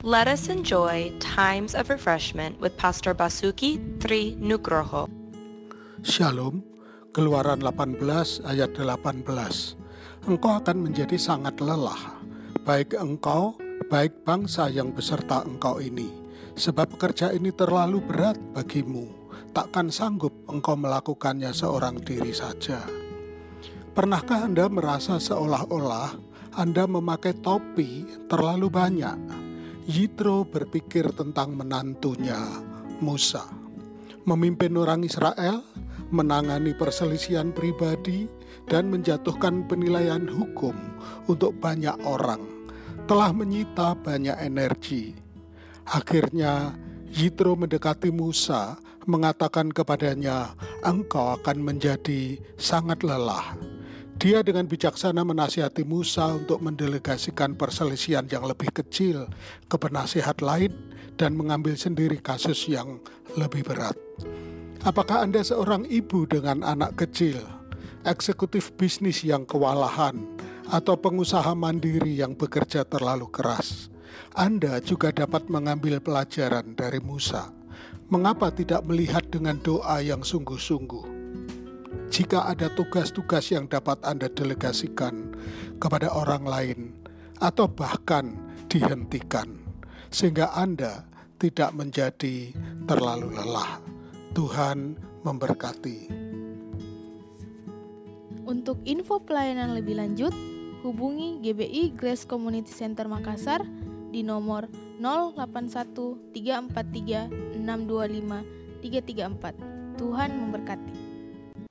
Let us enjoy times of refreshment with Pastor Basuki Tri Nugroho. Shalom, Keluaran 18 ayat 18. Engkau akan menjadi sangat lelah, baik engkau, baik bangsa yang beserta engkau ini, sebab kerja ini terlalu berat bagimu. Takkan sanggup engkau melakukannya seorang diri saja. Pernahkah Anda merasa seolah-olah Anda memakai topi terlalu banyak? Yitro berpikir tentang menantunya, Musa. Memimpin orang Israel, menangani perselisihan pribadi, dan menjatuhkan penilaian hukum untuk banyak orang, telah menyita banyak energi. Akhirnya, Yitro mendekati Musa, mengatakan kepadanya, "Engkau akan menjadi sangat lelah." Dia dengan bijaksana menasihati Musa untuk mendelegasikan perselisihan yang lebih kecil ke penasihat lain dan mengambil sendiri kasus yang lebih berat. Apakah Anda seorang ibu dengan anak kecil, eksekutif bisnis yang kewalahan, atau pengusaha mandiri yang bekerja terlalu keras? Anda juga dapat mengambil pelajaran dari Musa. Mengapa tidak melihat dengan doa yang sungguh-sungguh? Jika ada tugas-tugas yang dapat Anda delegasikan kepada orang lain, atau bahkan dihentikan, sehingga Anda tidak menjadi terlalu lelah. Tuhan memberkati. Untuk info pelayanan lebih lanjut, hubungi GBI Grace Community Center Makassar di nomor 081 343 625 334. Tuhan memberkati.